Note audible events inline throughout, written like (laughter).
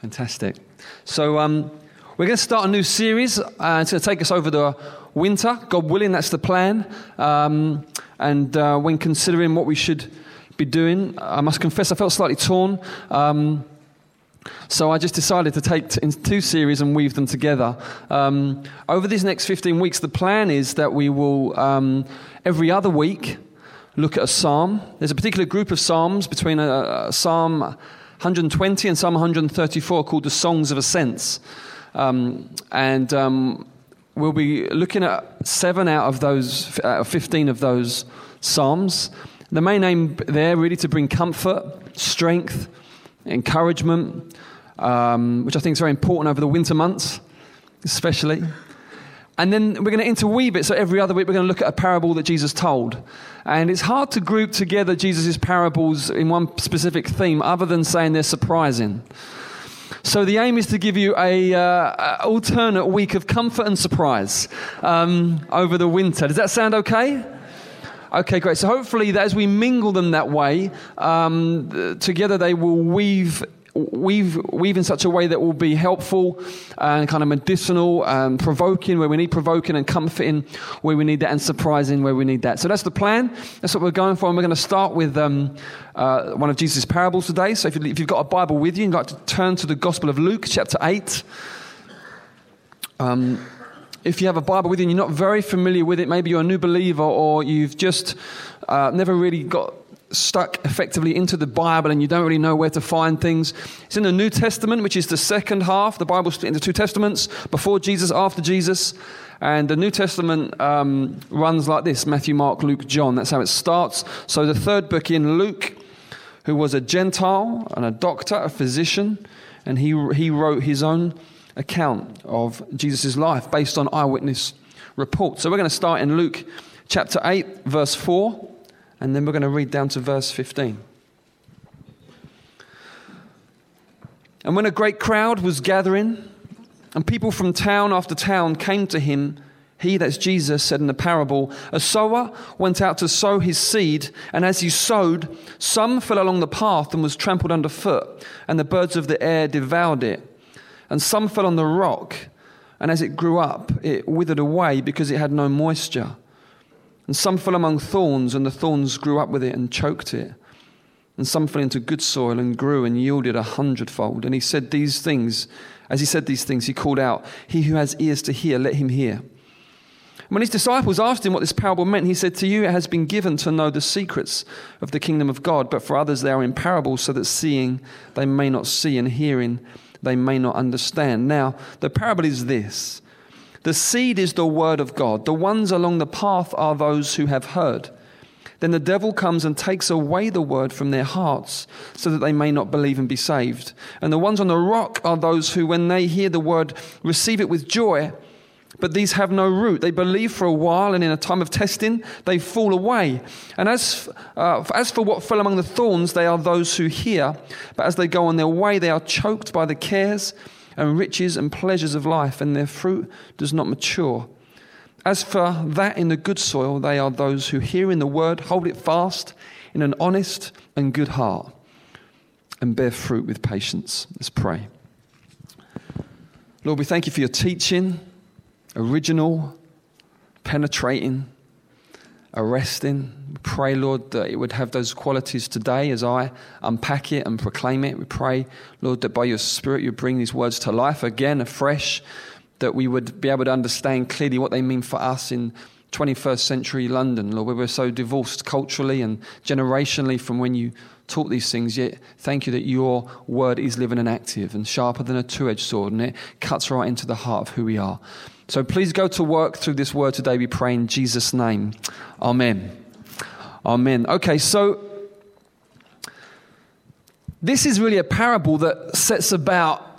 Fantastic. So, um, we're going to start a new series. Uh, it's going to take us over the winter. God willing, that's the plan. Um, and uh, when considering what we should be doing, I must confess I felt slightly torn. Um, so I just decided to take t- two series and weave them together. Um, over these next 15 weeks, the plan is that we will, um, every other week, look at a psalm. There's a particular group of psalms between a, a Psalm 120 and Psalm 134 called the Songs of Ascents. Um, and um, we'll be looking at seven out of those, uh, 15 of those psalms. The main aim there really to bring comfort, strength, encouragement, um, which I think is very important over the winter months, especially. And then we're going to interweave it. So every other week, we're going to look at a parable that Jesus told. And it's hard to group together Jesus' parables in one specific theme other than saying they're surprising. So the aim is to give you a uh, alternate week of comfort and surprise um, over the winter. Does that sound okay? Okay, great. So hopefully, as we mingle them that way, um, together they will weave weave, weave in such a way that will be helpful and kind of medicinal and provoking where we need provoking and comforting where we need that and surprising where we need that. So that's the plan. That's what we're going for. And we're going to start with um, uh, one of Jesus' parables today. So if, you, you've got a Bible with you, you'd like to turn to the Gospel of Luke, chapter 8. Um, if you have a Bible with you and you're not very familiar with it, maybe you're a new believer or you've just uh, never really got stuck effectively into the Bible and you don't really know where to find things. It's in the New Testament, which is the second half. The Bible split into two testaments before Jesus, after Jesus. And the New Testament um, runs like this Matthew, Mark, Luke, John. That's how it starts. So the third book in Luke, who was a Gentile and a doctor, a physician, and he, he wrote his own account of Jesus' life based on eyewitness reports. So we're going to start in Luke chapter 8, verse 4. And then we're going to read down to verse 15. And when a great crowd was gathering, and people from town after town came to him, he, that's Jesus, said in the parable, A sower went out to sow his seed, and as he sowed, some fell along the path and was trampled underfoot, and the birds of the air devoured it. And some fell on the rock, and as it grew up, it withered away because it had no moisture. And some fell among thorns, and the thorns grew up with it and choked it. And some fell into good soil and grew and yielded a hundredfold. And he said these things. As he said these things, he called out, He who has ears to hear, let him hear. When his disciples asked him what this parable meant, he said, To you it has been given to know the secrets of the kingdom of God, but for others they are in parables, so that seeing they may not see, and hearing they may not understand. Now, the parable is this the seed is the word of God. The ones along the path are those who have heard. Then the devil comes and takes away the word from their hearts so that they may not believe and be saved. And the ones on the rock are those who, when they hear the word, receive it with joy. But these have no root. They believe for a while, and in a time of testing, they fall away. And as, uh, as for what fell among the thorns, they are those who hear. But as they go on their way, they are choked by the cares and riches and pleasures of life, and their fruit does not mature. As for that in the good soil, they are those who, hearing the word, hold it fast in an honest and good heart and bear fruit with patience. Let's pray. Lord, we thank you for your teaching, original, penetrating, arresting. We pray, Lord, that it would have those qualities today as I unpack it and proclaim it. We pray, Lord, that by your Spirit you bring these words to life again, afresh, that we would be able to understand clearly what they mean for us in 21st century London, Lord, where we're so divorced culturally and generationally from when you taught these things, yet thank you that your word is living and active and sharper than a two edged sword, and it cuts right into the heart of who we are. So please go to work through this word today. We pray in Jesus' name. Amen. Amen. Okay, so this is really a parable that sets about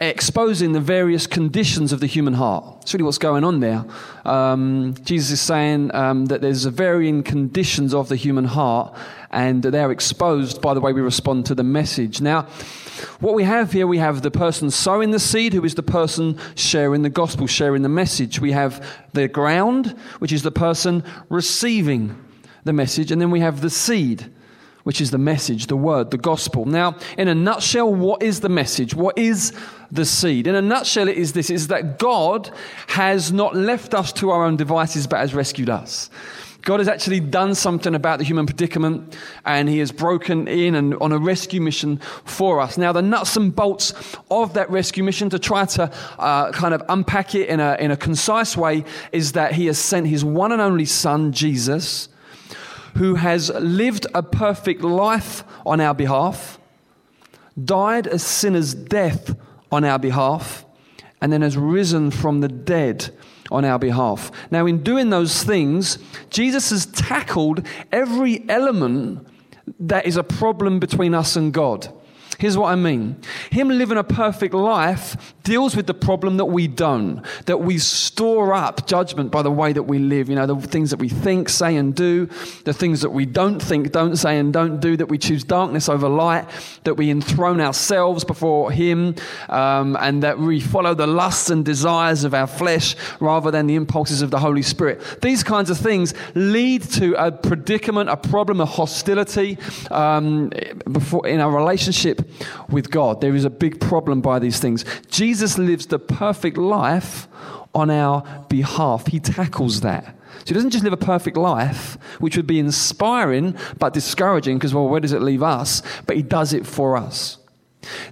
exposing the various conditions of the human heart. That's really what's going on there. Um, Jesus is saying um, that there's varying conditions of the human heart, and they're exposed by the way we respond to the message. Now, what we have here, we have the person sowing the seed, who is the person sharing the gospel, sharing the message. We have the ground, which is the person receiving the message. And then we have the seed, which is the message, the word, the gospel. Now, in a nutshell, what is the message? What is the seed? In a nutshell, it is this is that God has not left us to our own devices, but has rescued us. God has actually done something about the human predicament and he has broken in and on a rescue mission for us. Now, the nuts and bolts of that rescue mission to try to uh, kind of unpack it in a, in a concise way is that he has sent his one and only son, Jesus, who has lived a perfect life on our behalf, died a sinner's death on our behalf, and then has risen from the dead on our behalf. Now, in doing those things, Jesus has tackled every element that is a problem between us and God. Here's what I mean. Him living a perfect life deals with the problem that we don't, that we store up judgment by the way that we live. You know, the things that we think, say, and do, the things that we don't think, don't say, and don't do, that we choose darkness over light, that we enthrone ourselves before Him, um, and that we follow the lusts and desires of our flesh rather than the impulses of the Holy Spirit. These kinds of things lead to a predicament, a problem, a hostility um, before, in our relationship with God. There is a big problem by these things. Jesus lives the perfect life on our behalf, He tackles that. So he doesn't just live a perfect life, which would be inspiring but discouraging because, well, where does it leave us? But he does it for us.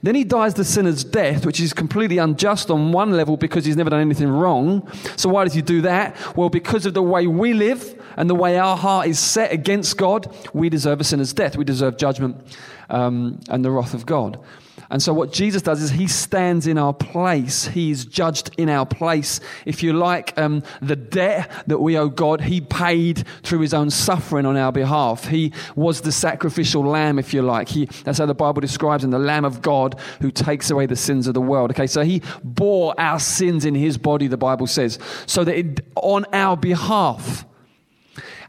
Then he dies the sinner's death, which is completely unjust on one level because he's never done anything wrong. So why does he do that? Well, because of the way we live and the way our heart is set against God, we deserve a sinner's death. We deserve judgment um, and the wrath of God. And so, what Jesus does is he stands in our place. He's judged in our place. If you like, um, the debt that we owe God, he paid through his own suffering on our behalf. He was the sacrificial lamb, if you like. He, that's how the Bible describes him the Lamb of God who takes away the sins of the world. Okay, so he bore our sins in his body, the Bible says, so that it, on our behalf,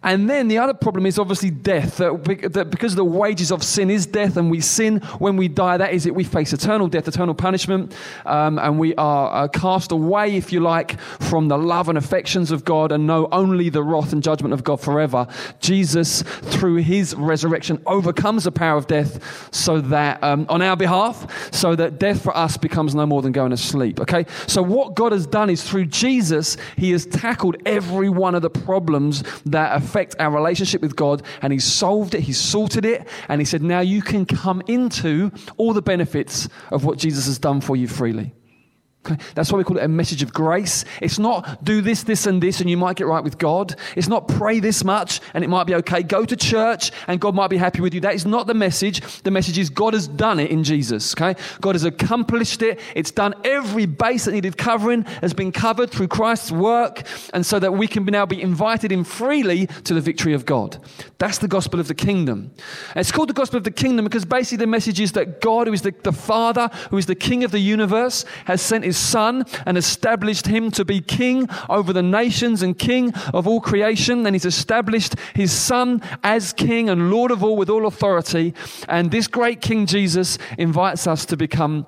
and then the other problem is obviously death. That because the wages of sin is death, and we sin when we die, that is it. We face eternal death, eternal punishment, um, and we are uh, cast away, if you like, from the love and affections of God and know only the wrath and judgment of God forever. Jesus, through his resurrection, overcomes the power of death so that, um, on our behalf, so that death for us becomes no more than going to sleep. Okay? So, what God has done is through Jesus, he has tackled every one of the problems that affect affect our relationship with God. And He's solved it, He's sorted it. And He said, now you can come into all the benefits of what Jesus has done for you freely. That's why we call it a message of grace. It's not do this, this, and this, and you might get right with God. It's not pray this much and it might be okay. Go to church and God might be happy with you. That is not the message. The message is God has done it in Jesus. Okay? God has accomplished it. It's done every base that needed covering has been covered through Christ's work, and so that we can now be invited in freely to the victory of God. That's the gospel of the kingdom. And it's called the gospel of the kingdom because basically the message is that God, who is the, the Father, who is the King of the universe, has sent his his son and established him to be king over the nations and king of all creation. And he's established his son as king and lord of all with all authority. And this great King Jesus invites us to become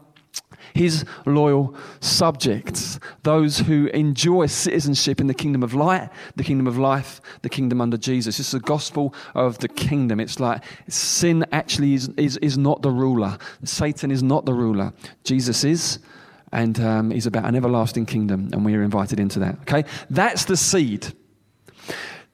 his loyal subjects, those who enjoy citizenship in the kingdom of light, the kingdom of life, the kingdom under Jesus. It's the gospel of the kingdom. It's like sin actually is, is, is not the ruler, Satan is not the ruler, Jesus is and um, about an everlasting kingdom, and we are invited into that. Okay? That's the seed.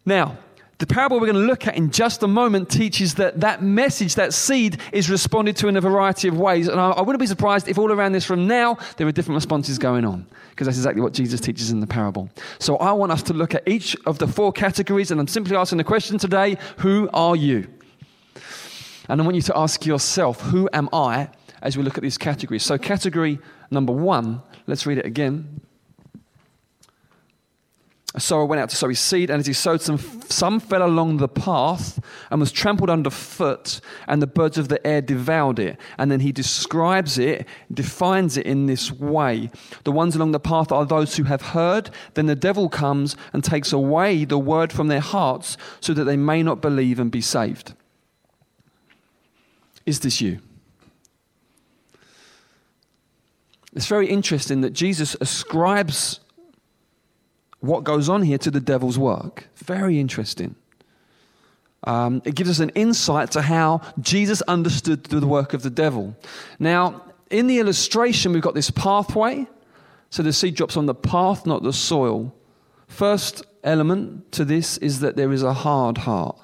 Now, the parable we're going to look at in just a moment teaches that that message, that seed, is responded to in a variety of ways. And I, I wouldn't be surprised if all around this room now there are different responses going on, because that's exactly what Jesus teaches in the parable. So I want us to look at each of the four categories, and I'm simply asking the question today who are you? And I want you to ask yourself, who am I, as we look at these categories? So, category number one. Let's read it again. A sower went out to sow his seed, and as he sowed, some, some fell along the path and was trampled underfoot, and the birds of the air devoured it. And then he describes it, defines it in this way. The ones along the path are those who have heard, then the devil comes and takes away the word from their hearts so that they may not believe and be saved. Is this you? It's very interesting that Jesus ascribes what goes on here to the devil's work. Very interesting. Um, it gives us an insight to how Jesus understood the work of the devil. Now, in the illustration, we've got this pathway. So the seed drops on the path, not the soil. First element to this is that there is a hard heart.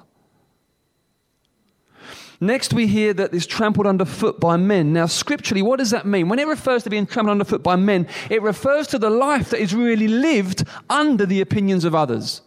Next, we hear that it's trampled underfoot by men. Now, scripturally, what does that mean? When it refers to being trampled underfoot by men, it refers to the life that is really lived under the opinions of others.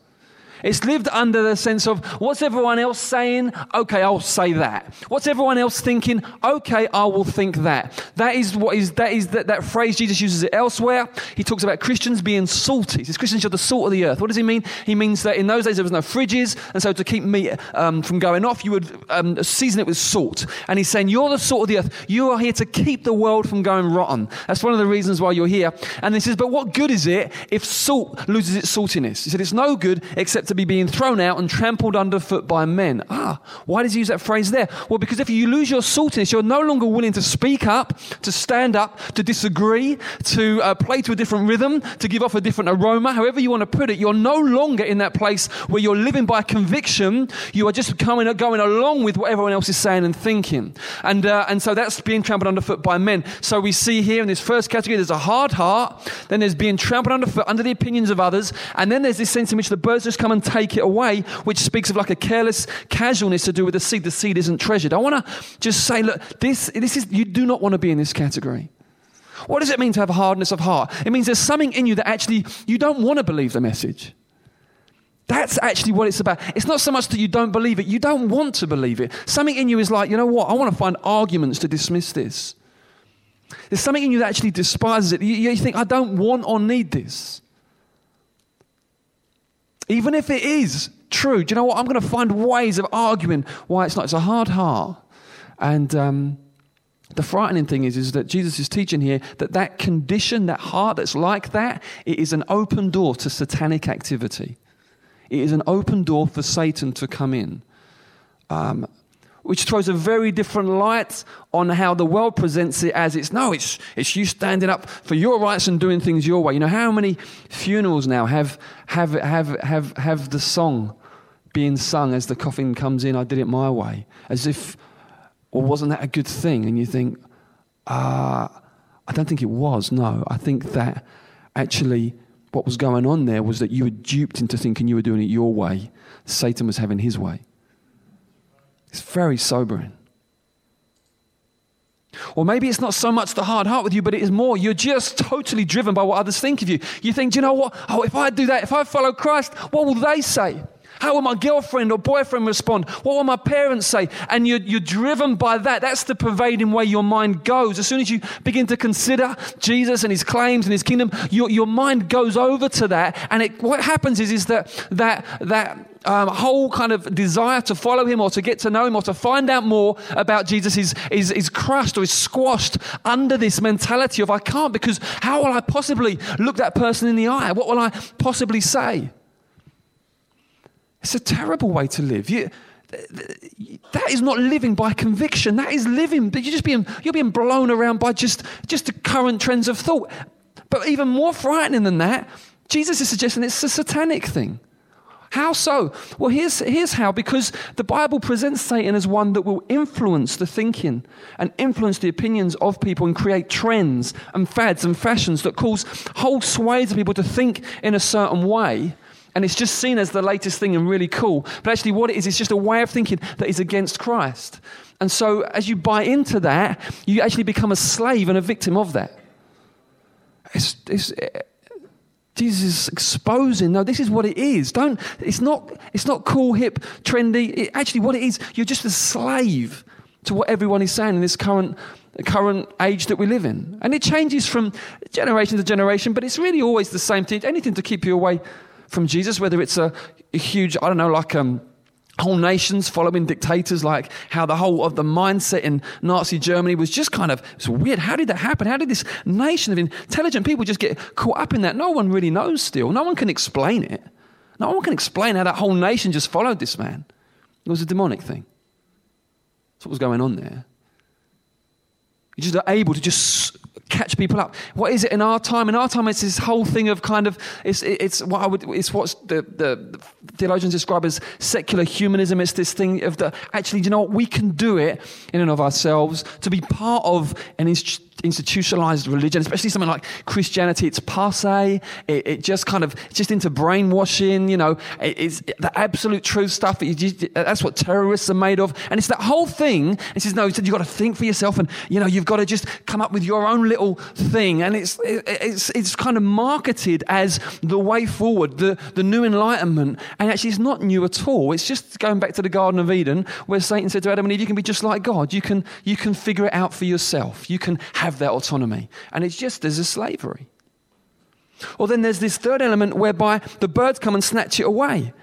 It's lived under the sense of what's everyone else saying? Okay, I'll say that. What's everyone else thinking? Okay, I will think that. That is what is that is that, that phrase Jesus uses it elsewhere. He talks about Christians being salty. He says Christians are the salt of the earth. What does he mean? He means that in those days there was no fridges, and so to keep meat um, from going off, you would um, season it with salt. And he's saying you're the salt of the earth. You are here to keep the world from going rotten. That's one of the reasons why you're here. And he says, but what good is it if salt loses its saltiness? He said it's no good except to be being thrown out and trampled underfoot by men. Ah, why does he use that phrase there? Well, because if you lose your saltiness, you're no longer willing to speak up, to stand up, to disagree, to uh, play to a different rhythm, to give off a different aroma, however you want to put it. You're no longer in that place where you're living by conviction. You are just coming, going along with what everyone else is saying and thinking. And, uh, and so that's being trampled underfoot by men. So we see here in this first category, there's a hard heart, then there's being trampled underfoot under the opinions of others, and then there's this sense in which the birds just come and take it away, which speaks of like a careless casualness to do with the seed. The seed isn't treasured. I want to just say, look, this, this is, you do not want to be in this category. What does it mean to have hardness of heart? It means there's something in you that actually you don't want to believe the message. That's actually what it's about. It's not so much that you don't believe it, you don't want to believe it. Something in you is like, you know what? I want to find arguments to dismiss this. There's something in you that actually despises it. You, you think, I don't want or need this. Even if it is true, do you know what? I'm going to find ways of arguing why it's not. It's a hard heart. And um, the frightening thing is, is that Jesus is teaching here that that condition, that heart that's like that, it is an open door to satanic activity. It is an open door for Satan to come in. Um, which throws a very different light on how the world presents it as it's no, it's, it's you standing up for your rights and doing things your way. You know, how many funerals now have, have, have, have, have the song being sung as the coffin comes in, I did it my way, as if, well, wasn't that a good thing? And you think, uh, I don't think it was, no. I think that actually what was going on there was that you were duped into thinking you were doing it your way. Satan was having his way. It's very sobering. Or maybe it's not so much the hard heart with you, but it is more you're just totally driven by what others think of you. You think, do you know what? Oh, if I do that, if I follow Christ, what will they say? How will my girlfriend or boyfriend respond? What will my parents say? And you're, you're driven by that. That's the pervading way your mind goes. As soon as you begin to consider Jesus and his claims and his kingdom, your, your mind goes over to that. And it, what happens is, is that, that, that um, whole kind of desire to follow him or to get to know him or to find out more about Jesus is, is, is crushed or is squashed under this mentality of I can't because how will I possibly look that person in the eye? What will I possibly say? It's a terrible way to live. You, that is not living by conviction. That is living, you're just being, you're being blown around by just, just the current trends of thought. But even more frightening than that, Jesus is suggesting it's a satanic thing. How so? Well, here's, here's how because the Bible presents Satan as one that will influence the thinking and influence the opinions of people and create trends and fads and fashions that cause whole swathes of people to think in a certain way. And it's just seen as the latest thing and really cool. But actually, what it is, it's just a way of thinking that is against Christ. And so, as you buy into that, you actually become a slave and a victim of that. It's, it's, eh, Jesus is exposing, no, this is what it is. Don't, it's not, it's not cool, hip, trendy. It, actually, what it is, you're just a slave to what everyone is saying in this current, current age that we live in. And it changes from generation to generation, but it's really always the same thing. Anything to keep you away from Jesus, whether it's a, a huge, I don't know, like, um, whole nations following dictators, like how the whole of the mindset in Nazi Germany was just kind of it's weird. How did that happen? How did this nation of intelligent people just get caught up in that? No one really knows still. No one can explain it. No one can explain how that whole nation just followed this man. It was a demonic thing. That's what was going on there. You're just able to just catch people up. What is it in our time? In our time, it's this whole thing of kind of it's it's what I would it's what the, the theologians describe as secular humanism. It's this thing of the actually, you know what? We can do it in and of ourselves to be part of an institution institutionalized religion, especially something like Christianity. It's passe. It, it just kind of it's just into brainwashing. You know, it, it's the absolute truth stuff. That you, that's what terrorists are made of, and it's that whole thing. It says no. He said you've got to think for yourself, and you know you've got to just come up with your own little thing. And it's it, it's it's kind of marketed as the way forward, the the new enlightenment, and actually it's not new at all. It's just going back to the Garden of Eden, where Satan said to Adam and Eve, "You can be just like God. You can you can figure it out for yourself. You can have." Have that autonomy. And it's just as a slavery. Or then there's this third element whereby the birds come and snatch it away.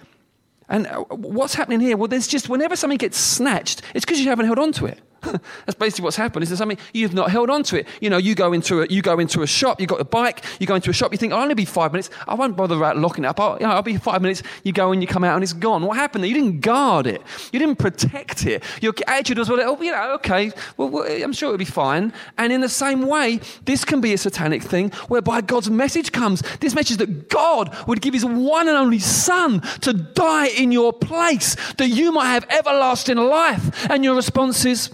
And uh, what's happening here? Well, there's just whenever something gets snatched, it's because you haven't held on to it. (laughs) That's basically what's happened. Is there something you've not held on to it? You know, you go into a, you go into a shop, you've got a bike, you go into a shop, you think, oh, I'll only be five minutes. I won't bother about locking it up. I'll, you know, I'll be five minutes. You go and you come out and it's gone. What happened there? You didn't guard it. You didn't protect it. Your attitude was, well, oh, you know, okay, well, well, I'm sure it'll be fine. And in the same way, this can be a satanic thing whereby God's message comes. This message that God would give his one and only son to die in your place that you might have everlasting life. And your response is,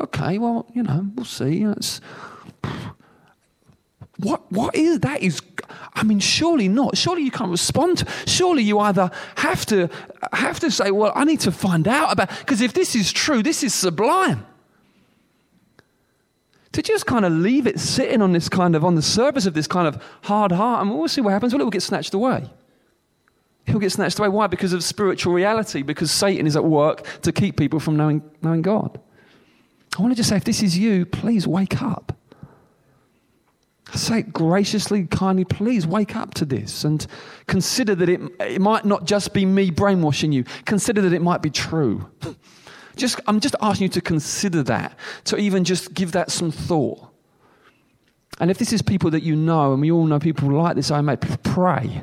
okay, well, you know, we'll see. It's, what, what is that? Is I mean, surely not. Surely you can't respond. Surely you either have to have to say, well, I need to find out about because if this is true, this is sublime. To just kind of leave it sitting on this kind of on the surface of this kind of hard heart, and we'll see what happens. Well, it will get snatched away. It will get snatched away. Why? Because of spiritual reality. Because Satan is at work to keep people from knowing, knowing God. I want to just say, if this is you, please wake up. I say graciously, kindly, please wake up to this and consider that it, it might not just be me brainwashing you. Consider that it might be true. (laughs) Just, I'm just asking you to consider that, to even just give that some thought. And if this is people that you know, and we all know people like this, I may pray.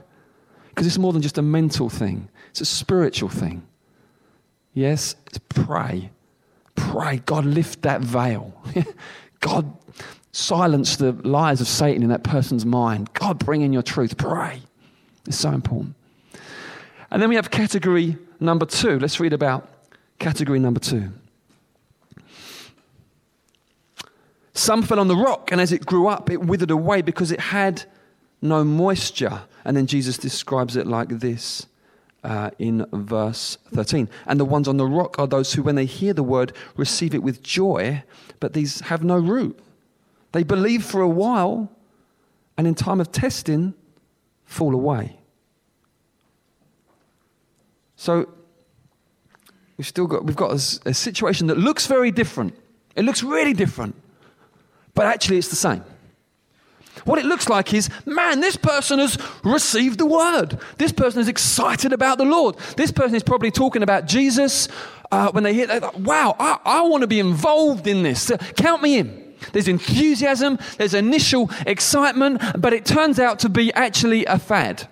Because it's more than just a mental thing, it's a spiritual thing. Yes, it's pray. Pray, God, lift that veil. (laughs) God, silence the lies of Satan in that person's mind. God, bring in your truth. Pray. It's so important. And then we have category number two. Let's read about category number two. Some fell on the rock, and as it grew up, it withered away because it had no moisture. And then Jesus describes it like this uh, in verse 13. And the ones on the rock are those who, when they hear the word, receive it with joy, but these have no root. They believe for a while, and in time of testing, fall away. So we've still got we've got a, a situation that looks very different. It looks really different, but actually it's the same. What it looks like is, man, this person has received the word. This person is excited about the Lord. This person is probably talking about Jesus. Uh, when they hear that, like, wow, I, I want to be involved in this. count me in. There's enthusiasm, there's initial excitement, but it turns out to be actually a fad.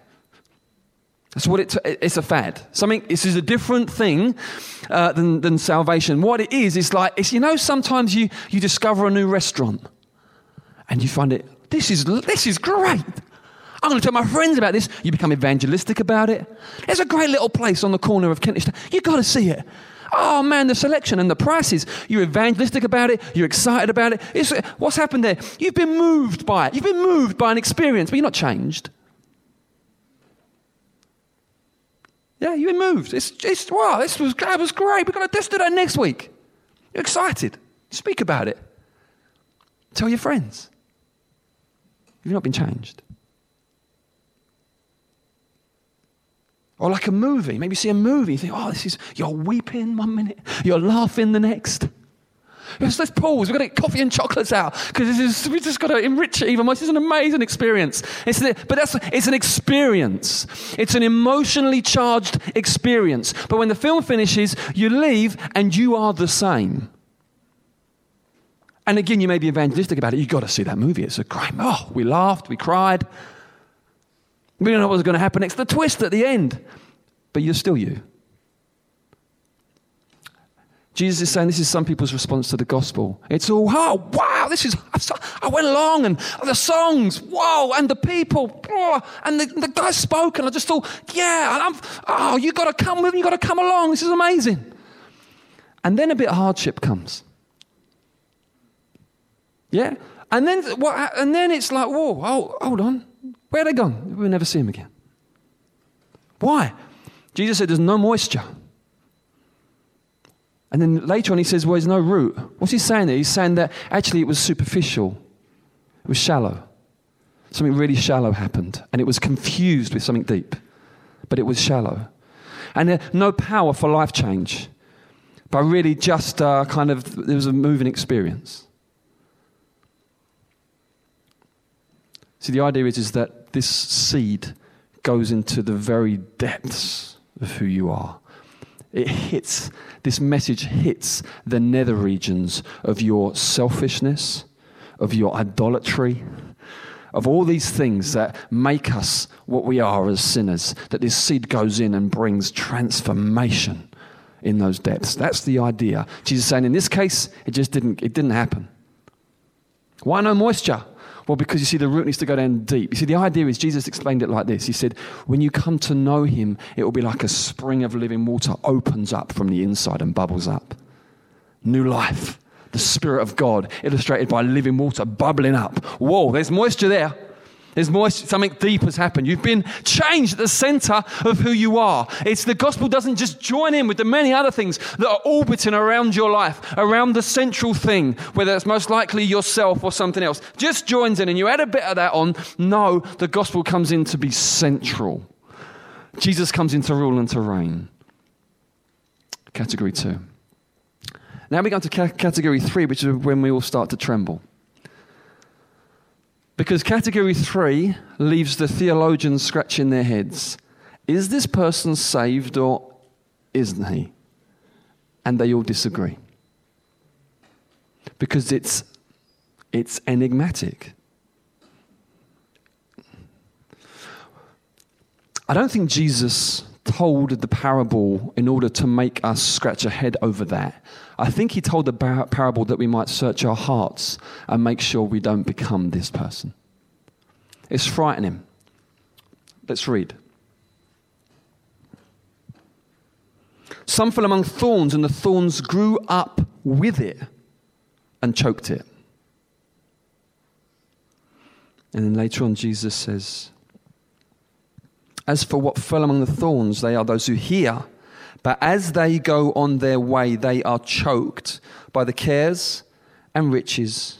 That's what it, it's a fad. Something, this is a different thing uh, than, than salvation. What it is, is like, it's, you know, sometimes you, you discover a new restaurant and you find it this is, this is great. I'm going to tell my friends about this. You become evangelistic about it. There's a great little place on the corner of Kentish. You've got to see it. Oh man, the selection and the prices. You're evangelistic about it. You're excited about it. It's, what's happened there? You've been moved by it. You've been moved by an experience, but you're not changed. Yeah, you've been moved. It's, it's wow, this was, that was great. We're going to do that next week. You're excited. Speak about it. Tell your friends. You've not been changed. Or like a movie. Maybe you see a movie, you think, oh, this is, you're weeping one minute, you're laughing the next. Let's, pause. We've got to get coffee and chocolates out because this is, we've just got to enrich it even more. This is an amazing experience. It's the, but that's, it's an experience. It's an emotionally charged experience. But when the film finishes, you leave and you are the same. And again, you may be evangelistic about it. You've got to see that movie. It's a crime. Oh, we laughed, we cried. We don't know what was going to happen next. The twist at the end. But you're still you. Jesus is saying this is some people's response to the gospel. It's all, oh, wow, this is, I went along and the songs, whoa, and the people, and the, the guy spoke, and I just thought, yeah, I'm, oh, you've got to come with me, you've got to come along, this is amazing. And then a bit of hardship comes. Yeah? And then, what, and then it's like, whoa, oh, hold on, where are they gone? We'll never see them again. Why? Jesus said there's no moisture. And then later on, he says, Well, there's no root. What's he saying there? He's saying that actually it was superficial, it was shallow. Something really shallow happened, and it was confused with something deep, but it was shallow. And uh, no power for life change, but really just uh, kind of, there was a moving experience. See, the idea is, is that this seed goes into the very depths of who you are. It hits, this message hits the nether regions of your selfishness, of your idolatry, of all these things that make us what we are as sinners, that this seed goes in and brings transformation in those depths. That's the idea. Jesus saying in this case, it just didn't, it didn't happen. Why no moisture? Well, because you see, the root needs to go down deep. You see, the idea is Jesus explained it like this He said, When you come to know Him, it will be like a spring of living water opens up from the inside and bubbles up. New life. The Spirit of God, illustrated by living water bubbling up. Whoa, there's moisture there. There's more, something deep has happened. You've been changed at the center of who you are. It's the gospel doesn't just join in with the many other things that are orbiting around your life, around the central thing, whether it's most likely yourself or something else. Just joins in and you add a bit of that on. No, the gospel comes in to be central. Jesus comes in to rule and to reign. Category two. Now we go to category three, which is when we all start to tremble. Because category three leaves the theologians scratching their heads. Is this person saved or isn't he? And they all disagree. Because it's, it's enigmatic. I don't think Jesus told the parable in order to make us scratch a head over that. I think he told the parable that we might search our hearts and make sure we don't become this person. It's frightening. Let's read. Some fell among thorns, and the thorns grew up with it and choked it. And then later on, Jesus says, As for what fell among the thorns, they are those who hear but as they go on their way, they are choked by the cares and riches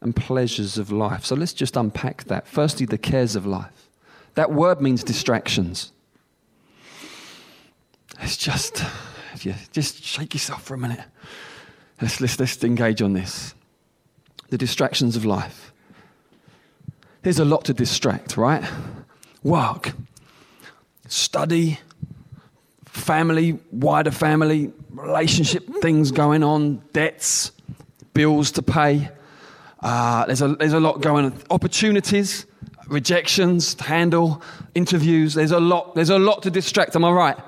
and pleasures of life. So let's just unpack that. Firstly, the cares of life. That word means distractions. It's just, if you just shake yourself for a minute. Let's, let's, let's engage on this. The distractions of life. There's a lot to distract, right? Work, study, family, wider family, relationship things going on, debts, bills to pay. Uh, there's, a, there's a lot going on. Opportunities, rejections to handle, interviews. There's a lot, there's a lot to distract. Am I right?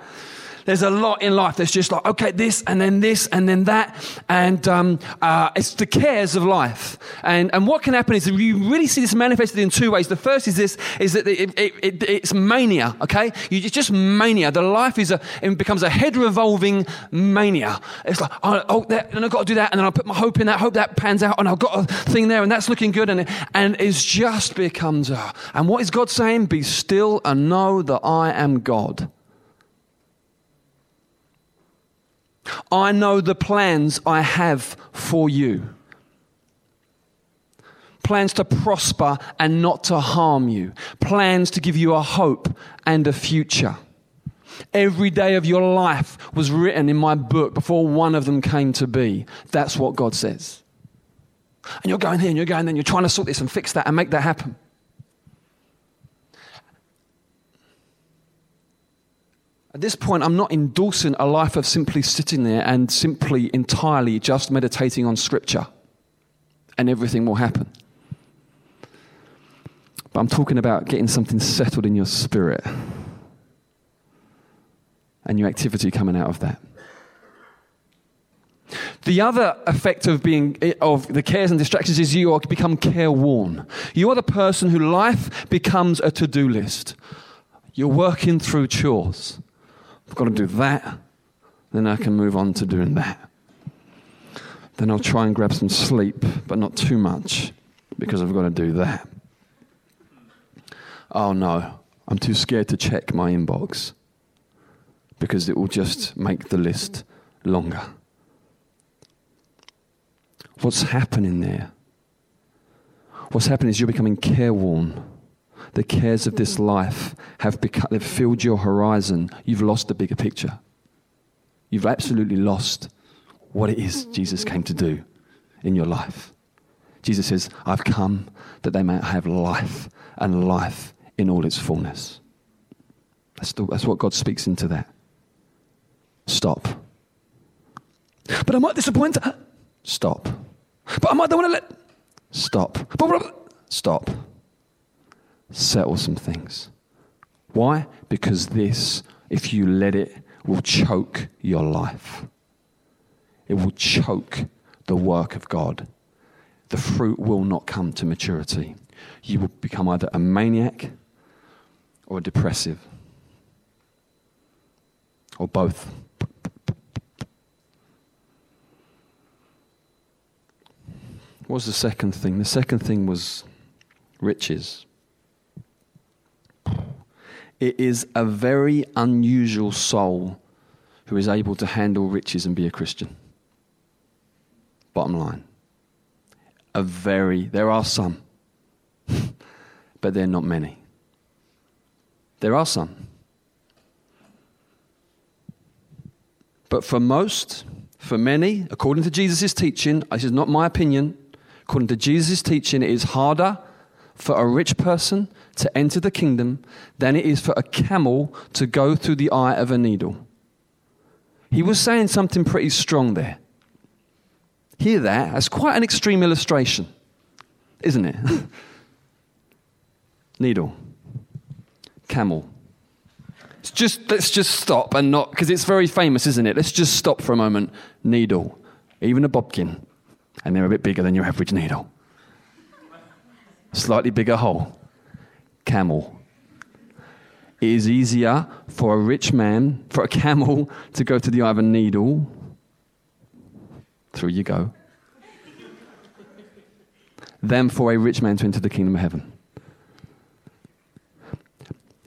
There's a lot in life that's just like, okay, this and then this and then that. And um, uh, it's the cares of life. And, and what can happen is you really see this manifested in two ways. The first is this, is that it, it, it, it's mania, okay? You, it's just mania. The life is a, it becomes a head revolving mania. It's like, oh, oh that, and I've got to do that. And then I put my hope in that, hope that pans out. And I've got a thing there and that's looking good. And, and it just becomes, uh, and what is God saying? Be still and know that I am God. I know the plans I have for you plans to prosper and not to harm you, plans to give you a hope and a future. Every day of your life was written in my book before one of them came to be. That's what God says. And you're going here and you're going there and you're trying to sort this and fix that and make that happen. At this point, I'm not endorsing a life of simply sitting there and simply entirely just meditating on Scripture and everything will happen. But I'm talking about getting something settled in your spirit and your activity coming out of that. The other effect of being of the cares and distractions is you become careworn. You are the person who life becomes a to-do list. You're working through chores. I've got to do that, then I can move on to doing that. Then I'll try and grab some sleep, but not too much, because I've got to do that. Oh no, I'm too scared to check my inbox because it will just make the list longer. What's happening there? What's happening is you're becoming careworn. The cares of this life have become, they've filled your horizon. You've lost the bigger picture. You've absolutely lost what it is Jesus came to do in your life. Jesus says, I've come that they may have life and life in all its fullness. That's, the, that's what God speaks into that. Stop. But I might disappoint her. Stop. But I might don't want to let. Stop. Stop. Settle some things. Why? Because this, if you let it, will choke your life. It will choke the work of God. The fruit will not come to maturity. You will become either a maniac or a depressive, or both. What was the second thing? The second thing was riches. It is a very unusual soul who is able to handle riches and be a Christian. Bottom line. A very, there are some, (laughs) but they're not many. There are some. But for most, for many, according to Jesus' teaching, this is not my opinion, according to Jesus' teaching, it is harder for a rich person to enter the kingdom than it is for a camel to go through the eye of a needle. He was saying something pretty strong there. Hear that? That's quite an extreme illustration, isn't it? (laughs) needle camel. It's just, let's just stop and not, because it's very famous, isn't it? Let's just stop for a moment. Needle, even a bodkin, and they're a bit bigger than your average needle. Slightly bigger hole. Camel. It is easier for a rich man, for a camel, to go to the eye of a needle. Through you go. than for a rich man to enter the kingdom of heaven.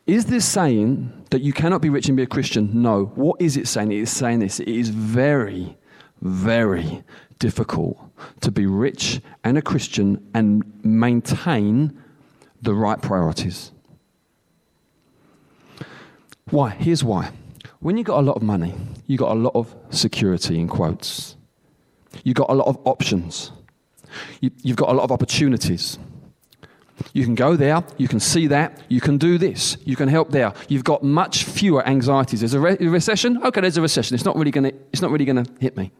Is this saying that you cannot be rich and be a Christian? No. What is it saying? It is saying this. It is very, very difficult to be rich and a Christian and maintain the right priorities. Why? Here's why. When you've got a lot of money, you've got a lot of security, in quotes. You've got a lot of options. You, have got a lot of opportunities. You can go there, you can see that, you can do this, you can help there. You've got much fewer anxieties. There's a, re- recession? Okay, there's a recession. It's not really going to it's not really going to hit me.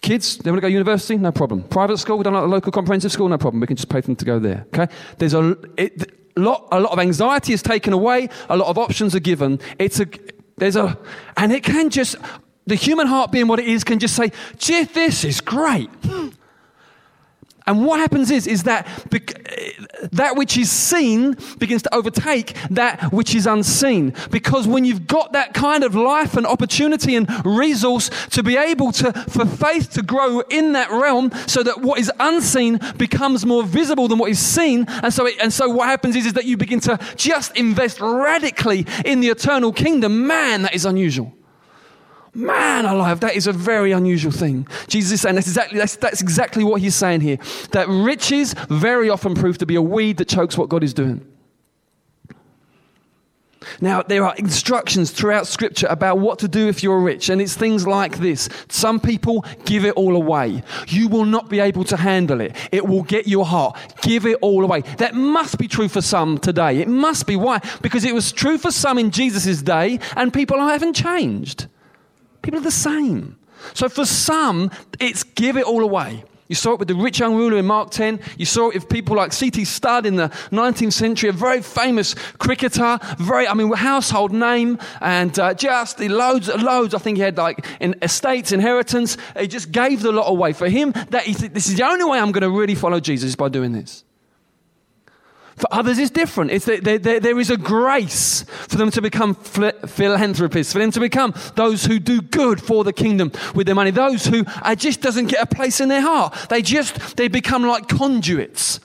Kids, they want to go to university? No problem. Private school, we don't like a local comprehensive school? No problem. We can just pay for them to go there. Okay? There's a it, lot, a lot of anxiety is taken away, a lot of options are given. It's a, there's a, and it can just, the human heart being what it is, can just say, gee, this is great. (laughs) And what happens is, is that that which is seen begins to overtake that which is unseen. Because when you've got that kind of life and opportunity and resource to be able to, for faith to grow in that realm so that what is unseen becomes more visible than what is seen. And so, it, and so what happens is, is that you begin to just invest radically in the eternal kingdom. Man, that is unusual. Man alive, that is a very unusual thing. Jesus is saying that's exactly, that's, that's exactly what he's saying here. That riches very often prove to be a weed that chokes what God is doing. Now, there are instructions throughout Scripture about what to do if you're rich, and it's things like this. Some people give it all away. You will not be able to handle it. It will get your heart. Give it all away. That must be true for some today. It must be. Why? Because it was true for some in Jesus' day, and people haven't changed. People are the same. So for some, it's give it all away. You saw it with the rich young ruler in Mark 10. You saw it with people like C.T. Studd in the 19th century, a very famous cricketer, very, I mean, household name, and uh, just loads, loads. I think he had like in estates, inheritance. He just gave the lot away. For him, that he said, this is the only way I'm going to really follow Jesus is by doing this. For others, it's different. It's that there, is a grace for them to become philanthropists, for them to become those who do good for the kingdom with their money. Those who uh, just doesn't get a place in their heart. They just they become like conduits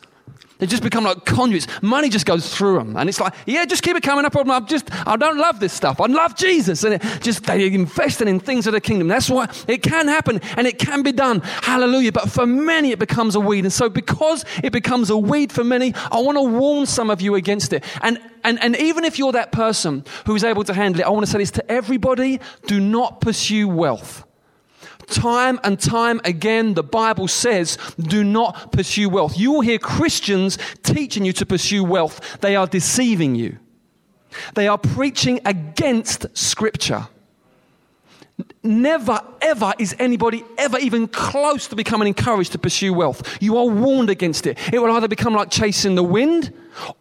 they just become like conduits. Money just goes through them. And it's like, yeah, just keep it coming up. I'm just, I don't love this stuff. I love Jesus. And it just, they're investing in things of the kingdom. That's why it can happen and it can be done. Hallelujah. But for many, it becomes a weed. And so because it becomes a weed for many, I want to warn some of you against it. And, and, and even if you're that person who's able to handle it, I want to say this to everybody do not pursue wealth. Time and time again, the Bible says, do not pursue wealth. You will hear Christians teaching you to pursue wealth. They are deceiving you. They are preaching against Scripture. Never, ever is anybody ever even close to becoming encouraged to pursue wealth. You are warned against it. It will either become like chasing the wind,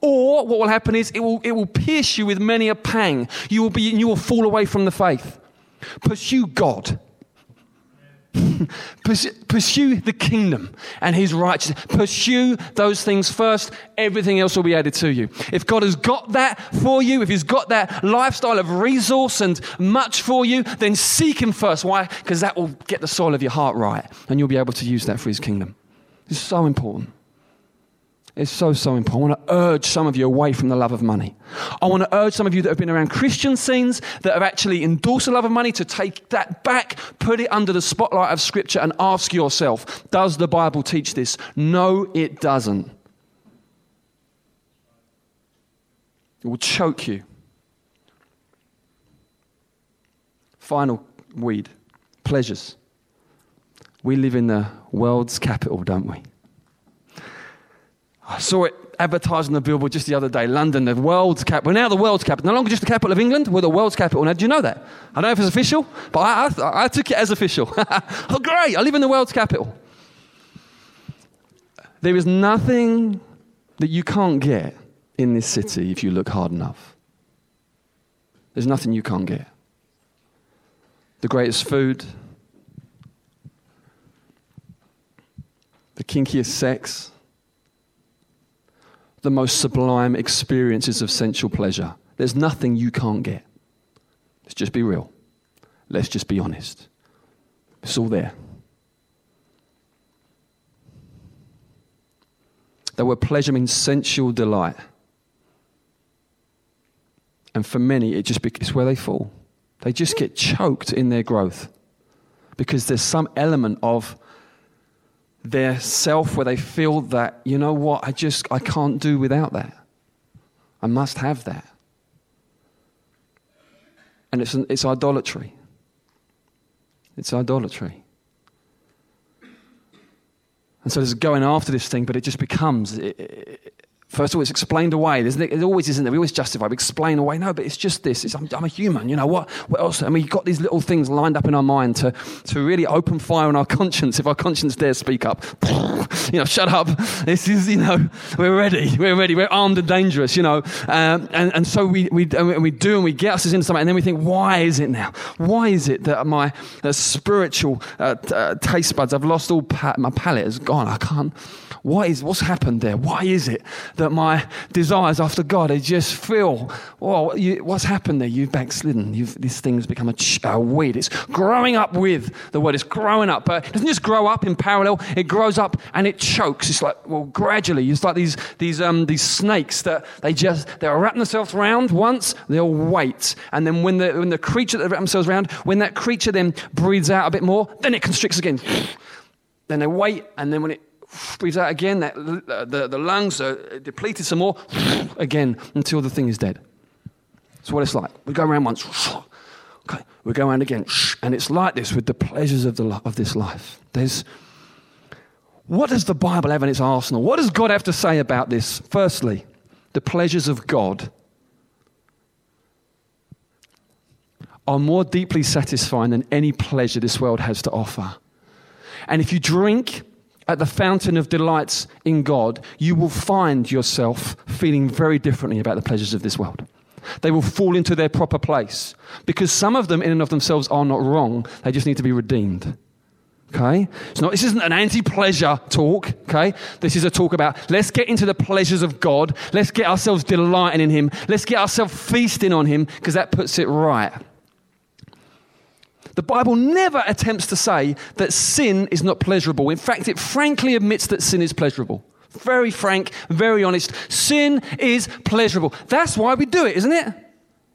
or what will happen is it will, it will pierce you with many a pang. You will, be, you will fall away from the faith. Pursue God. (laughs) Pursue the kingdom and his righteousness. Pursue those things first. Everything else will be added to you. If God has got that for you, if he's got that lifestyle of resource and much for you, then seek him first. Why? Because that will get the soil of your heart right and you'll be able to use that for his kingdom. It's so important. It's so, so important. I want to urge some of you away from the love of money. I want to urge some of you that have been around Christian scenes that have actually endorsed the love of money to take that back, put it under the spotlight of Scripture, and ask yourself Does the Bible teach this? No, it doesn't. It will choke you. Final weed pleasures. We live in the world's capital, don't we? I saw it advertised on the billboard just the other day. London, the world's capital. We're now the world's capital. No longer just the capital of England, we're the world's capital. Now, do you know that? I don't know if it's official, but I, I, I took it as official. (laughs) oh, great. I live in the world's capital. There is nothing that you can't get in this city if you look hard enough. There's nothing you can't get. The greatest food, the kinkiest sex, the most sublime experiences of sensual pleasure. There's nothing you can't get. Let's just be real. Let's just be honest. It's all there. The word pleasure means sensual delight. And for many, it just it's where they fall. They just get choked in their growth because there's some element of their self where they feel that, you know what, I just, I can't do without that. I must have that. And it's, it's idolatry. It's idolatry. And so there's going after this thing, but it just becomes, it, First of all, it's explained away. There's, it always isn't there. We always justify, we explain away. No, but it's just this. It's, I'm, I'm, a human. You know what? What else? I mean, you've got these little things lined up in our mind to, to really open fire on our conscience. If our conscience dares speak up, (laughs) you know, shut up. This is, you know, we're ready. We're ready. We're armed and dangerous. You know, um, and and so we we and we do and we get us into something, and then we think, why is it now? Why is it that my uh, spiritual uh, uh, taste buds? I've lost all pa- my palate is gone. I can't. Why is what's happened there? Why is it that my desires after God they just feel? Well, you, what's happened there? You've backslidden. You've, this thing's become a, ch- a weed. It's growing up with the word. It's growing up, but it doesn't just grow up in parallel. It grows up and it chokes. It's like well, gradually. It's like these these um these snakes that they just they'll wrap themselves around once. They'll wait, and then when the when the creature that wrap themselves around, when that creature then breathes out a bit more, then it constricts again. then they wait, and then when it breathes out again, that, uh, the, the lungs are uh, depleted some more, (sniffs) again, until the thing is dead. That's what it's like. We go around once, (sniffs) okay, we go around again, (sniffs) and it's like this with the pleasures of, the, of this life. There's, what does the Bible have in its arsenal? What does God have to say about this? Firstly, the pleasures of God are more deeply satisfying than any pleasure this world has to offer. And if you drink at the fountain of delights in God, you will find yourself feeling very differently about the pleasures of this world. They will fall into their proper place because some of them, in and of themselves, are not wrong. They just need to be redeemed. Okay? Not, this isn't an anti pleasure talk. Okay? This is a talk about let's get into the pleasures of God. Let's get ourselves delighting in Him. Let's get ourselves feasting on Him because that puts it right. The Bible never attempts to say that sin is not pleasurable. In fact, it frankly admits that sin is pleasurable. Very frank, very honest. Sin is pleasurable. That's why we do it, isn't it?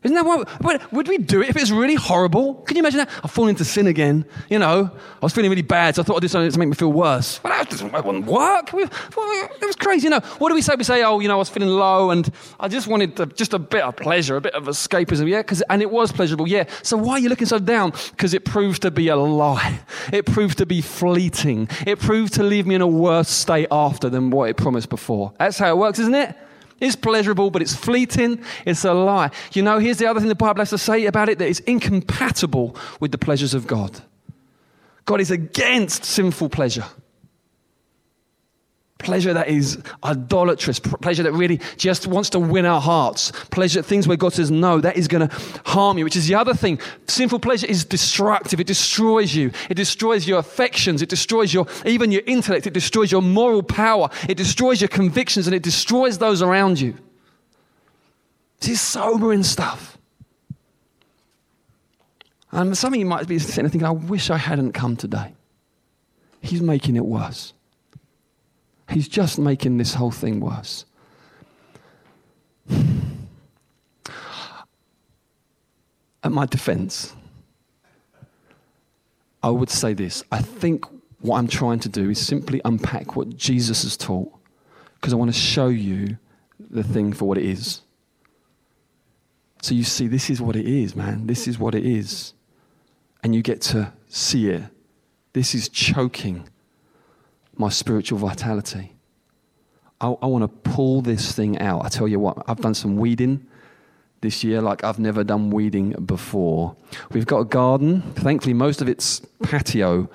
Isn't that what? Would we do it if it was really horrible? Can you imagine that? I've fallen into sin again. You know, I was feeling really bad, so I thought I'd do something to make me feel worse. Well, that wouldn't work. It was crazy. You know, what do we say? We say, oh, you know, I was feeling low and I just wanted to, just a bit of pleasure, a bit of escapism. Yeah, Cause, and it was pleasurable. Yeah. So why are you looking so down? Because it proved to be a lie. It proved to be fleeting. It proved to leave me in a worse state after than what it promised before. That's how it works, isn't it? It's pleasurable, but it's fleeting. It's a lie. You know, here's the other thing the Bible has to say about it that it's incompatible with the pleasures of God. God is against sinful pleasure. Pleasure that is idolatrous, pleasure that really just wants to win our hearts, pleasure, things where God says, no, that is going to harm you, which is the other thing. Sinful pleasure is destructive. It destroys you. It destroys your affections. It destroys your, even your intellect. It destroys your moral power. It destroys your convictions and it destroys those around you. This is sobering stuff. And some of you might be sitting there thinking, I wish I hadn't come today. He's making it worse. He's just making this whole thing worse. At my defense, I would say this. I think what I'm trying to do is simply unpack what Jesus has taught because I want to show you the thing for what it is. So you see, this is what it is, man. This is what it is. And you get to see it. This is choking my spiritual vitality. I, I want to pull this thing out. I tell you what, I've done some weeding this year like I've never done weeding before. We've got a garden. Thankfully, most of it's patio,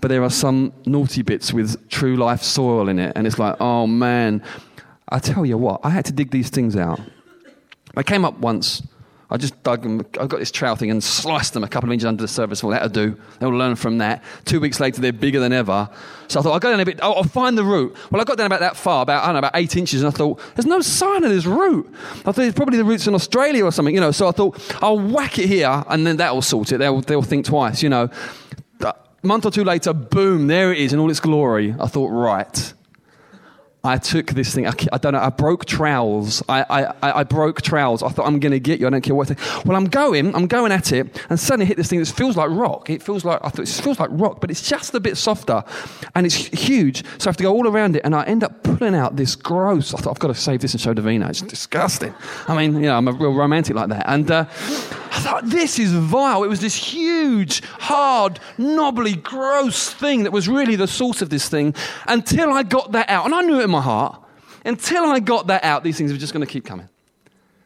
but there are some naughty bits with true life soil in it. And it's like, oh man. I tell you what, I had to dig these things out. I came up once I just dug them. I got this trowel thing and sliced them a couple of inches under the surface. Well, that'll do. They'll learn from that. Two weeks later, they're bigger than ever. So I thought, I'll go down a bit. Oh, I'll find the root. Well, I got down about that far, about, I don't know, about eight inches, and I thought, there's no sign of this root. I thought it's probably the roots in Australia or something, you know. So I thought, I'll whack it here, and then that'll sort it. They'll, they'll think twice, you know. A month or two later, boom, there it is in all its glory. I thought, right. I took this thing, I, I, don't know, I broke trowels. I, I, I broke trowels. I thought, I'm going to get you. I don't care what. Well, I'm going, I'm going at it, and suddenly hit this thing that feels like rock. It feels like, I thought, it feels like rock, but it's just a bit softer, and it's huge. So I have to go all around it, and I end up pulling out this gross. I thought, I've got to save this and show Davina. It's disgusting. I mean, you know, I'm a real romantic like that. And uh, I thought, this is vile. It was this huge, hard, knobbly, gross thing that was really the source of this thing until I got that out. And I knew it in my heart. Until I got that out, these things were just going to keep coming.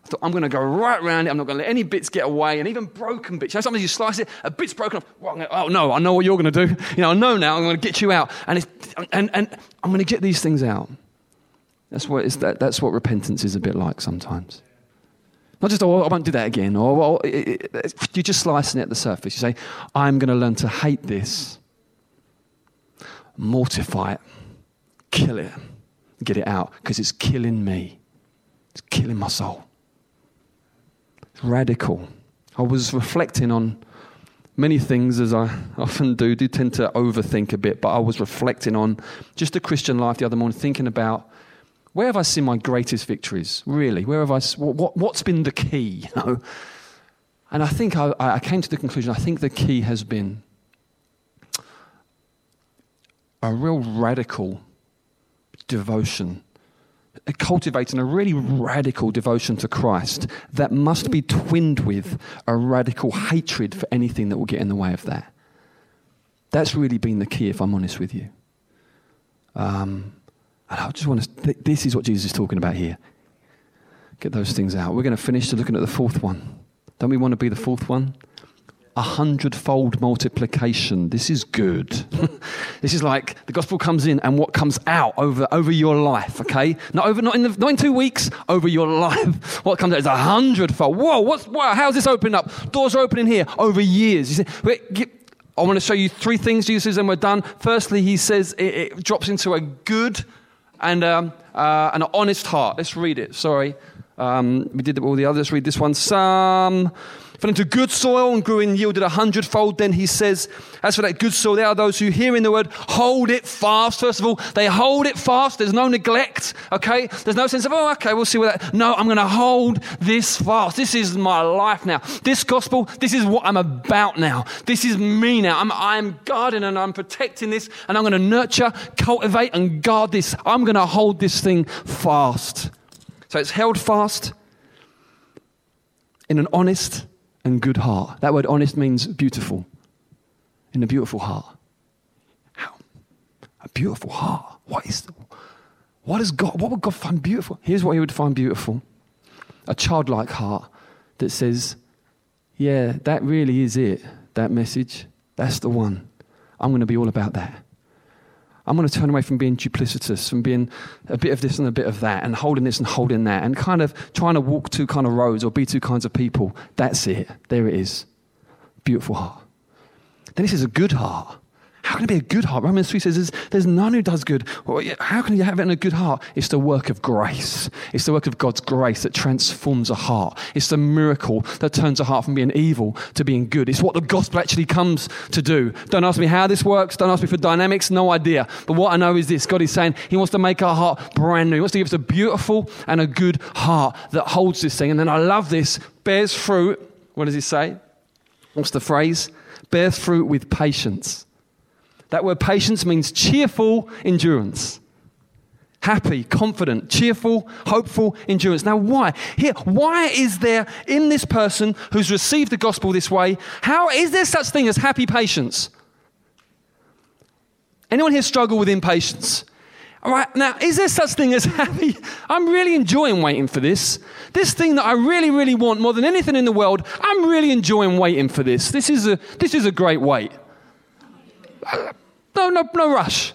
I thought, I'm going to go right around it. I'm not going to let any bits get away, and even broken bits. You know, sometimes you slice it, a bit's broken off. Well, oh, no, I know what you're going to do. You know, I know now. I'm going to get you out. And, and, and I'm going to get these things out. That's what, that, that's what repentance is a bit like sometimes. Not just, oh, I won't do that again. Or, you're just slicing it at the surface. You say, I'm going to learn to hate this, mortify it, kill it, get it out, because it's killing me. It's killing my soul. It's radical. I was reflecting on many things, as I often do, do tend to overthink a bit, but I was reflecting on just the Christian life the other morning, thinking about where have I seen my greatest victories? Really, where have I? What, what, has been the key? (laughs) You know? And I think I, I came to the conclusion. I think the key has been a real radical devotion, cultivating a really radical devotion to Christ that must be twinned with a radical hatred for anything that will get in the way of that. That's really been the key, if I'm honest with you. Um, and I just want to, this is what Jesus is talking about here. Get those things out. We're going to finish looking at the fourth one. Don't we want to be the fourth one? a hundredfold multiplication. This is good. (laughs) this is like the gospel comes in and what comes out over, over your life, okay? Not over, not in, the, not in two weeks, over your life. (laughs) What comes out is a hundredfold. Whoa, what's, wow, how's this opening up? Doors are opening here over years. You wait, get, I want to show you three things Jesus says, and we're done. Firstly, he says it, it drops into a good and um, uh, an honest heart. Let's read it. Sorry. Um, we did all the others. Read this one. Psalm into good soil and grew and yielded a hundredfold. Then he says, As for that good soil, there are those who, hearing the word, hold it fast. First of all, they hold it fast. There's no neglect, okay? There's no sense of, oh, okay, we'll see what that. No, I'm going to hold this fast. This is my life now. This gospel, this is what I'm about now. This is me now. I'm, I'm guarding and I'm protecting this, and I'm going to nurture, cultivate, and guard this. I'm going to hold this thing fast. So it's held fast in an honest, and good heart. That word honest means beautiful. In a beautiful heart. How? A beautiful heart. What is what is God what would God find beautiful? Here's what he would find beautiful. A childlike heart that says, Yeah, that really is it. That message. That's the one. I'm going to be all about that. I'm going to turn away from being duplicitous, from being a bit of this and a bit of that, and holding this and holding that, and kind of trying to walk two kind of roads or be two kinds of people. That's it. There it is. Beautiful heart. Then this is a good heart. How can it be a good heart? Romans 3 says there's, none who does good. How can you have it in a good heart? It's the work of grace. It's the work of God's grace that transforms a heart. It's the miracle that turns a heart from being evil to being good. It's what the gospel actually comes to do. Don't ask me how this works. Don't ask me for dynamics. No idea. But what I know is this God is saying He wants to make our heart brand new. He wants to give us a beautiful and a good heart that holds this thing. And then I love this bears fruit. What does He say? What's the phrase? Bears fruit with patience. That word patience means cheerful endurance. Happy, confident, cheerful, hopeful endurance. Now, why? Here, why is there in this person who's received the gospel this way, how is there such thing as happy patience? Anyone here struggle with impatience? All right, now, is there such thing as (laughs) happy? I'm really enjoying waiting for this. This thing that I really, really want more than anything in the world, I'm really enjoying waiting for this. This is a, this is a great wait. No, no, no rush.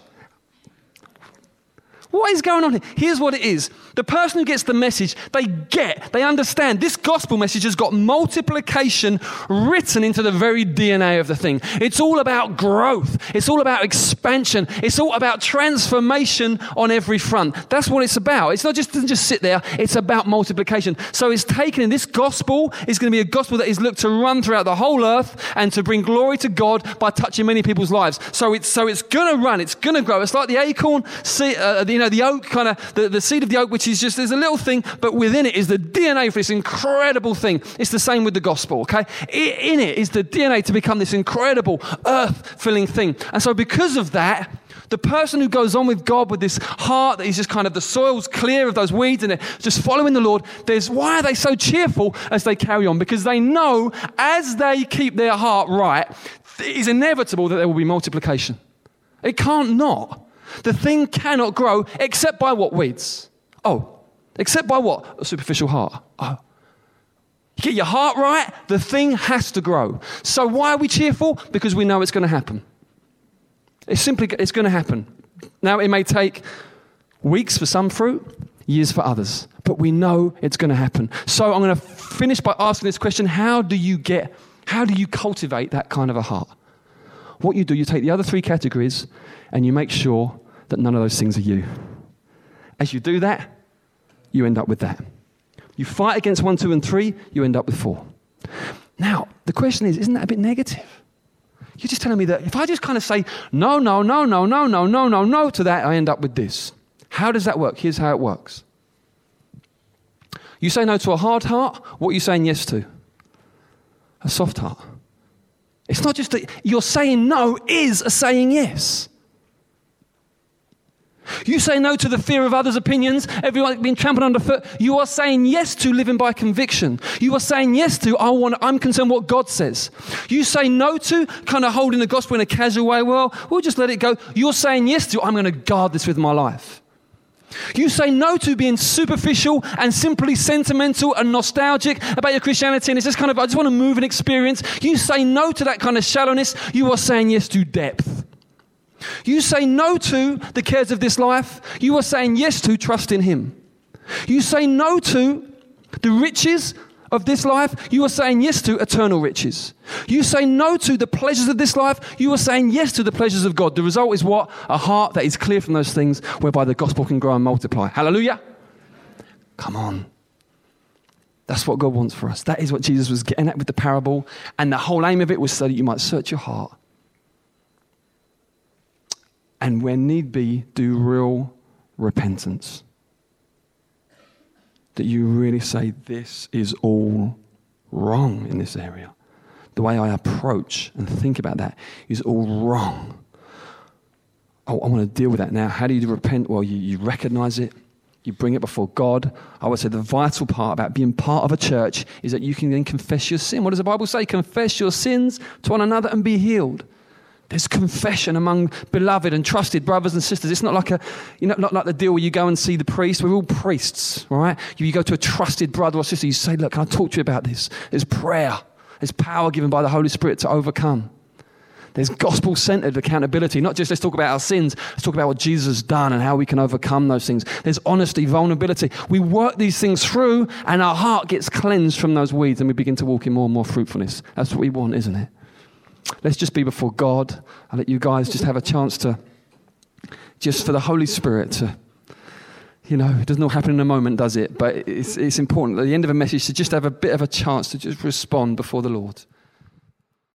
What is going on here? Here's what it is. The person who gets the message, they get, they understand this gospel message has got multiplication written into the very DNA of the thing. It's all about growth, it's all about expansion, it's all about transformation on every front. That's what it's about. It's not just doesn't just sit there, it's about multiplication. So it's taken in this gospel is going to be a gospel that is looked to run throughout the whole earth and to bring glory to God by touching many people's lives. So it's so it's going to run, it's going to grow. It's like the acorn, see, uh, you know, the oak, kind of the, the seed of the oak, which is just, there's a little thing, but within it is the DNA for this incredible thing. It's the same with the gospel, okay? In it is the DNA to become this incredible earth filling thing. And so because of that, the person who goes on with God with this heart that is just kind of the soil's clear of those weeds and they're just following the Lord, there's why are they so cheerful as they carry on? Because they know as they keep their heart right, it is inevitable that there will be multiplication. It can't not. The thing cannot grow except by what weeds? Oh, except by what? A superficial heart. Oh. You get your heart right, the thing has to grow. So why are we cheerful? Because we know it's going to happen. It's simply it's going to happen. Now it may take weeks for some fruit, years for others, but we know it's going to happen. So I'm going to finish by asking this question, how do you get how do you cultivate that kind of a heart? What you do, you take the other three categories and you make sure that none of those things are you. As you do that, you end up with that. You fight against one, two, and three, you end up with four. Now, the question is, isn't that a bit negative? You're just telling me that if I just kind of say no, no, no, no, no, no, no, no, no to that, I end up with this. How does that work? Here's how it works. You say no to a hard heart, what are you saying yes to? A soft heart. It's not just that you're saying no is a saying yes. You say no to the fear of others' opinions, everyone being trampled underfoot. You are saying yes to living by conviction. You are saying yes to, I want, I'm concerned what God says. You say no to kind of holding the gospel in a casual way. Well, we'll just let it go. You're saying yes to, I'm going to guard this with my life. You say no to being superficial and simply sentimental and nostalgic about your Christianity, and it's just kind of, I just want to move and experience. You say no to that kind of shallowness. You are saying yes to depth. You say no to the cares of this life. You are saying yes to trust in Him. You say no to the riches of this life, you are saying yes to eternal riches. You say no to the pleasures of this life, you are saying yes to the pleasures of God. The result is what? A heart that is clear from those things whereby the gospel can grow and multiply. Hallelujah. Come on. That's what God wants for us. That is what Jesus was getting at with the parable. And the whole aim of it was so that you might search your heart. And when need be, do real repentance that you really say, This is all wrong in this area. The way I approach and think about that is all wrong. I, I want to deal with that now. How do you repent? Well, you, you recognize it, you bring it before God. I would say the vital part about being part of a church is that you can then confess your sin. What does the Bible say? Confess your sins to one another and be healed. There's confession among beloved and trusted brothers and sisters. It's not like a, you know, not like the deal where you go and see the priest. We're all priests, right? You go to a trusted brother or sister. You say, "Look, can I talk to you about this?" There's prayer. There's power given by the Holy Spirit to overcome. There's gospel centered accountability, not just let's talk about our sins, let's talk about what Jesus has done and how we can overcome those things. There's honesty, vulnerability. We work these things through, and our heart gets cleansed from those weeds, and we begin to walk in more and more fruitfulness. That's what we want, isn't it? Let's just be before God. I'll let you guys just have a chance to, just for the Holy Spirit to, you know, it doesn't all happen in a moment, does it? But it's, it's important at the end of a message to just have a bit of a chance to just respond before the Lord.